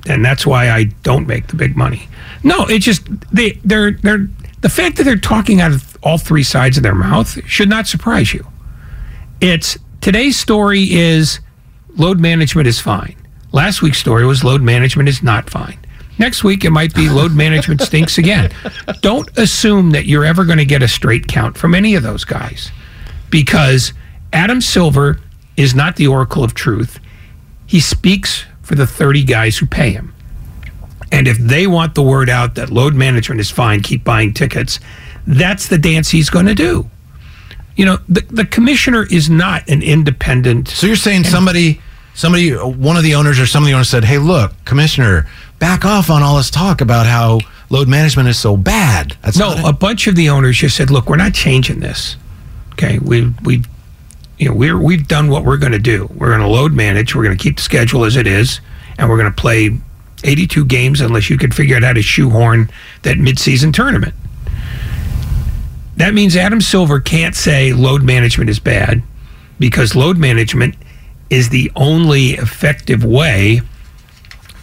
and that's why I don't make the big money. No, it's just they they're they're the fact that they're talking out of all three sides of their mouth should not surprise you. It's today's story is load management is fine. Last week's story was load management is not fine. Next week it might be load management stinks again. Don't assume that you're ever going to get a straight count from any of those guys because Adam Silver is not the oracle of truth. He speaks for the 30 guys who pay him. And if they want the word out that load management is fine, keep buying tickets, that's the dance he's going to do. You know, the, the commissioner is not an independent. So you're saying somebody, somebody, one of the owners or some of the owners said, "Hey, look, commissioner, back off on all this talk about how load management is so bad." That's No, it. a bunch of the owners just said, "Look, we're not changing this. Okay, we we, you know, we're we've done what we're going to do. We're going to load manage. We're going to keep the schedule as it is, and we're going to play 82 games unless you could figure out how to shoehorn that midseason tournament." That means Adam Silver can't say load management is bad because load management is the only effective way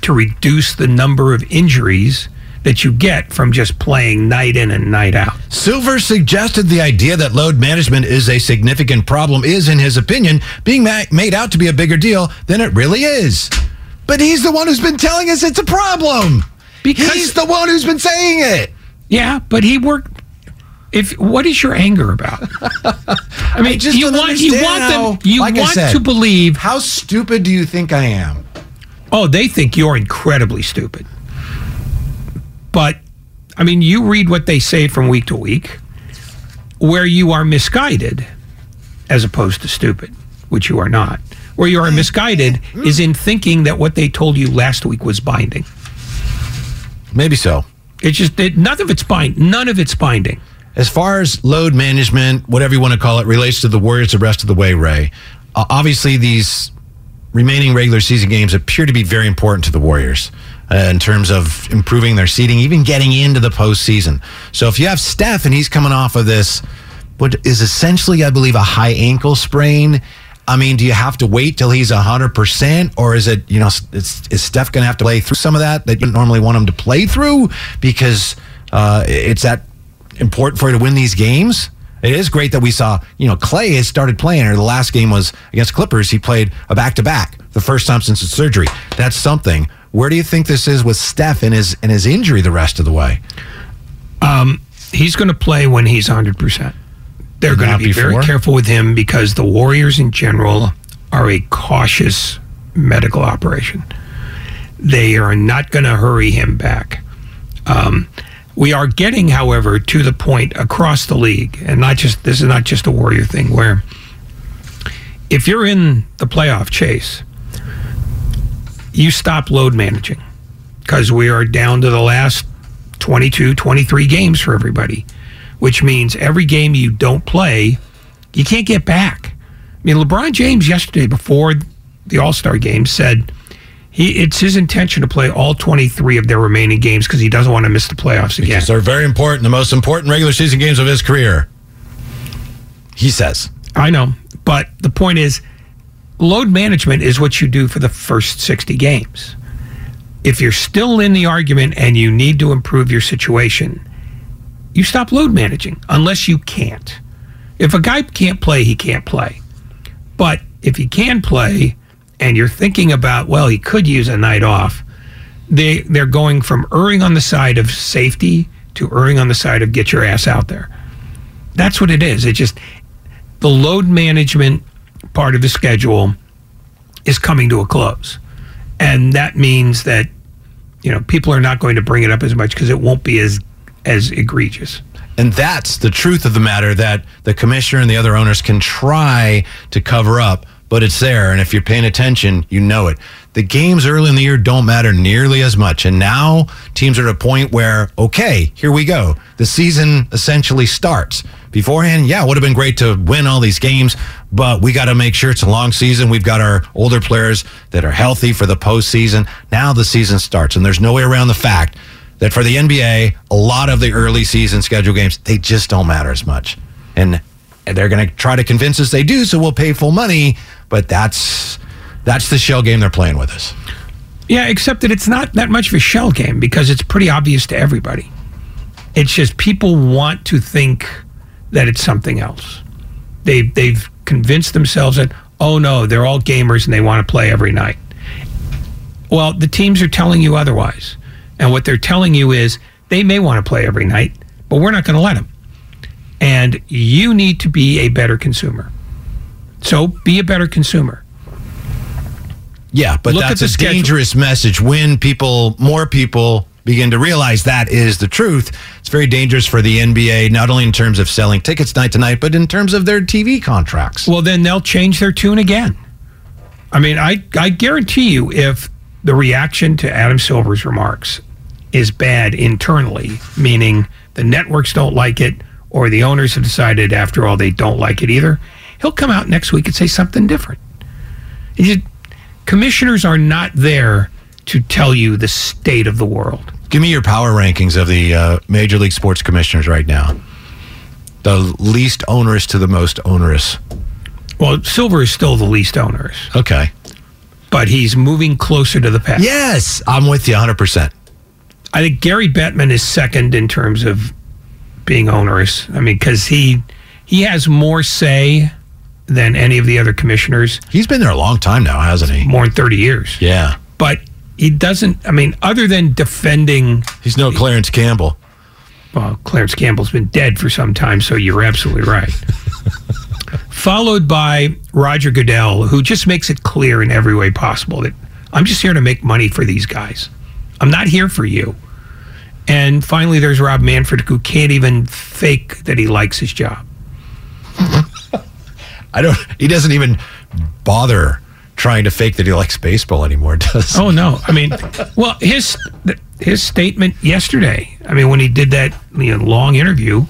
to reduce the number of injuries that you get from just playing night in and night out. Silver suggested the idea that load management is a significant problem is, in his opinion, being ma- made out to be a bigger deal than it really is. But he's the one who's been telling us it's a problem. Because- he's the one who's been saying it. Yeah, but he worked. If what is your anger about? I mean, just you want you want how- them you like want said, to believe. How stupid do you think I am? Oh, they think you're incredibly stupid. But I mean, you read what they say from week to week, where you are misguided, as opposed to stupid, which you are not. Where you are mm. misguided mm. is in thinking that what they told you last week was binding. Maybe so. It's just that none of it's binding. None of it's binding. As far as load management, whatever you want to call it, relates to the Warriors the rest of the way, Ray. Uh, obviously, these remaining regular season games appear to be very important to the Warriors uh, in terms of improving their seeding, even getting into the postseason. So if you have Steph and he's coming off of this, what is essentially, I believe, a high ankle sprain. I mean, do you have to wait till he's 100%? Or is it, you know, is, is Steph going to have to play through some of that that you normally want him to play through because uh, it's that important for you to win these games? It is great that we saw, you know, Klay has started playing, or the last game was against Clippers. He played a back to back, the first time since his surgery. That's something. Where do you think this is with Steph and his and his injury the rest of the way? Um, he's going to play when he's 100%. They're going to be very careful with him because the Warriors in general are a cautious medical operation. They are not going to hurry him back. Um, we are getting, however, to the point across the league, and not just this is not just a Warrior thing, where if you're in the playoff chase, you stop load managing because we are down to the last 22, 23 games for everybody, which means every game you don't play, you can't get back. I mean, LeBron James yesterday before the All Star game said he it's his intention to play all 23 of their remaining games because he doesn't want to miss the playoffs again. Because they're very important, the most important regular season games of his career. He says. I know, but the point is, load management is what you do for the first 60 games. If you're still in the argument and you need to improve your situation, you stop load managing unless you can't. If a guy can't play, he can't play. But if he can play and you're thinking about, well, he could use a night off, they they're going from erring on the side of safety to erring on the side of get your ass out there. That's what it is. It just the load management part of the schedule is coming to a close. And that means that you know, people are not going to bring it up as much because it won't be as as egregious. And that's the truth of the matter that the commissioner and the other owners can try to cover up, but it's there. And if you're paying attention, you know it. The games early in the year don't matter nearly as much. And now teams are at a point where, okay, here we go. The season essentially starts. Beforehand, yeah, it would have been great to win all these games, but we got to make sure it's a long season. We've got our older players that are healthy for the postseason. Now the season starts, and there's no way around the fact that for the NBA, a lot of the early season schedule games, they just don't matter as much. And they're going to try to convince us they do, so we'll pay full money, but that's that's the shell game they're playing with us. Yeah, except that it's not that much of a shell game because it's pretty obvious to everybody. It's just people want to think that it's something else. They they've convinced themselves that oh no, they're all gamers and they want to play every night. Well, the teams are telling you otherwise. And what they're telling you is they may want to play every night, but we're not going to let them. And you need to be a better consumer. So be a better consumer. Yeah, but Look at that's a schedule. dangerous message when people, more people begin to realize that is the truth. It's very dangerous for the NBA, not only in terms of selling tickets night to night, but in terms of their TV contracts. Well, then they'll change their tune again. I mean, I, I guarantee you, if the reaction to Adam Silver's remarks is bad internally, meaning the networks don't like it or the owners have decided, after all, they don't like it either, he'll come out next week and say something different. He just- commissioners are not there to tell you the state of the world. Give me your power rankings of the uh, Major League Sports commissioners right now. The least onerous to the most onerous. Well, Silver is still the least onerous, Okay. but he's moving closer to the pack. Yes, I'm with you 100%. I think Gary Bettman is second in terms of being onerous. I mean, because he he has more say than any of the other commissioners, He's been there a long time now, hasn't he? more than thirty years. Yeah. But he doesn't. I mean, other than defending, He's no Clarence Campbell. well, Clarence Campbell's been dead for some time, so you're absolutely right. Followed by Roger Goodell, who just makes it clear in every way possible that I'm just here to make money for these guys. I'm not here for you. And finally, there's Rob Manfred, who can't even fake that he likes his job. I don't, he doesn't even bother trying to fake that he likes baseball anymore, does he? Oh no! I mean, well, his his statement yesterday. I mean, when he did that you know, long interview,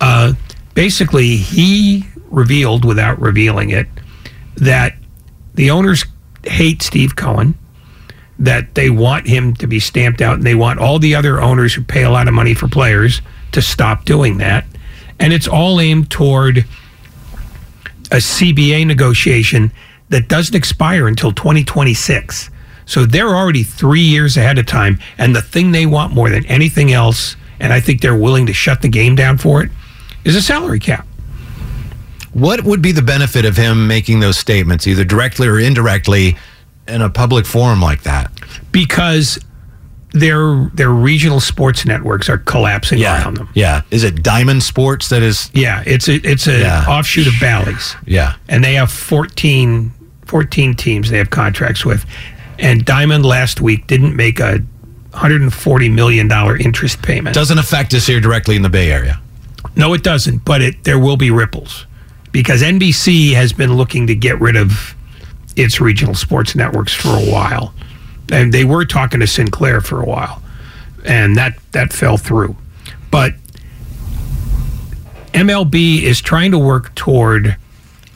uh, basically he revealed, without revealing it, that the owners hate Steve Cohen, that they want him to be stamped out, and they want all the other owners who pay a lot of money for players to stop doing that, and it's all aimed toward a CBA negotiation that doesn't expire until 2026. So they're already three years ahead of time. And the thing they want more than anything else, and I think they're willing to shut the game down for it, is a salary cap. What would be the benefit of him making those statements, either directly or indirectly, in a public forum like that? Because their their regional sports networks are collapsing around them. Yeah. Is it Diamond Sports that is? Yeah, it's a it's a Yeah. offshoot of Bally's. Yeah. and they have 14, 14 teams they have contracts with. And Diamond last week didn't make a $140 million interest payment. Doesn't affect us here directly in the Bay Area. No, it doesn't, but it there will be ripples because NBC has been looking to get rid of its regional sports networks for a while. And they were talking to Sinclair for a while. And that that fell through. But MLB is trying to work toward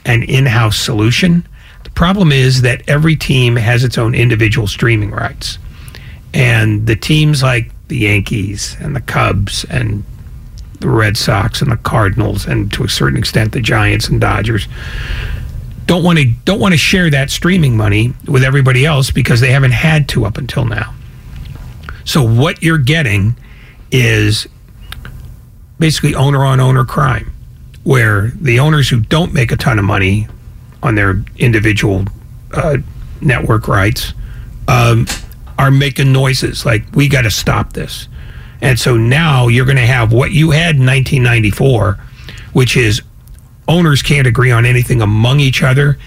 an in-house solution. The problem is that every team has its own individual streaming rights. And the teams like the Yankees and the Cubs and the Red Sox and the Cardinals and to a certain extent the Giants and Dodgers don't want to don't want to share that streaming money with everybody else because they haven't had to up until now. So what you're getting is basically owner on owner crime where the owners who don't make a ton of money on their individual uh, network rights um, are making noises like we got to stop this. And so now you're going to have what you had in 1994, which is owners can't agree on anything among each other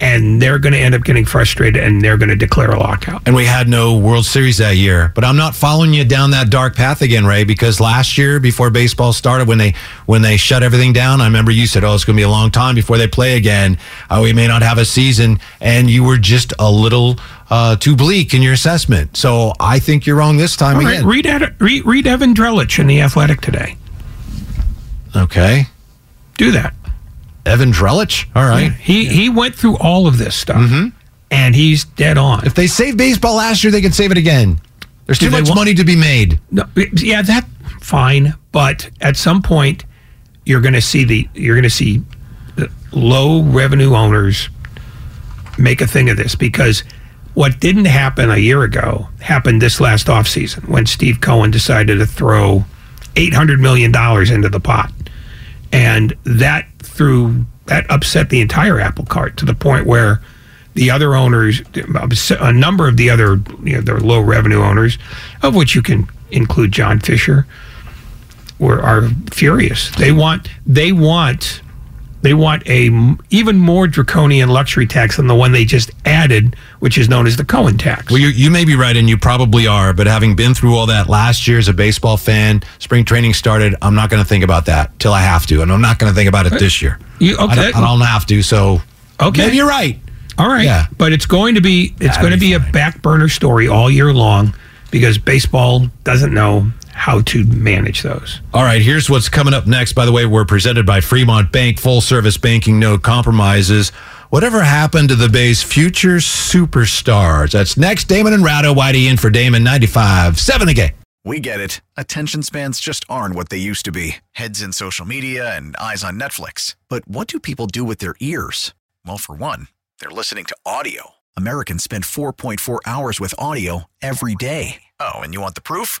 and they're going to end up getting frustrated and they're going to declare a lockout. And we had no World Series that year. But I'm not following you down that dark path again, Ray, because last year before baseball started, when they when they shut everything down, I remember you said, "Oh, it's going to be a long time before they play again. Uh, we may not have a season," and you were just a little uh, too bleak in your assessment. So I think you're wrong this time All right, again. read, Ed, read read Evan Drellich in the Athletic today. okay, Do that. Evan Drellich. All right. He he went through all of this stuff, mm-hmm. and he's dead on. If they saved baseball last year, they can save it again. There's Do too much want- money to be made. No, yeah, that fine, but at some point, you're going to see the you're going to see the low revenue owners make a thing of this because what didn't happen a year ago happened this last offseason when Steve Cohen decided to throw $800 million into the pot. And that threw that upset the entire apple cart to the point where the other owners, a number of the other, you know, the low revenue owners, of which you can include John Fisher, were are furious. They want they want they want a m- even more draconian luxury tax than the one they just added, which is known as the Cohen tax. Well, you, you may be right, and you probably are. But having been through all that last year as a baseball fan, spring training started. I'm not going to think about that till I have to, and I'm not going to think about it this year. You- I, okay. don't, I don't have to. So, Okay. maybe you're right. All right. Yeah. But it's going to be it's That'll going to be be a back burner story all year long because baseball doesn't know how to manage those. All right, here's what's coming up next. By the way, we're presented by Fremont Bank, full service banking, no compromises. Whatever happened to the Bay's future superstars? That's next. Damon and Ratto, Whitey in for Damon, 95, 7 again. We get it. Attention spans just aren't what they used to be heads in social media and eyes on Netflix. But what do people do with their ears? Well, for one, they're listening to audio. Americans spend 4.4 hours with audio every day. Oh, and you want the proof?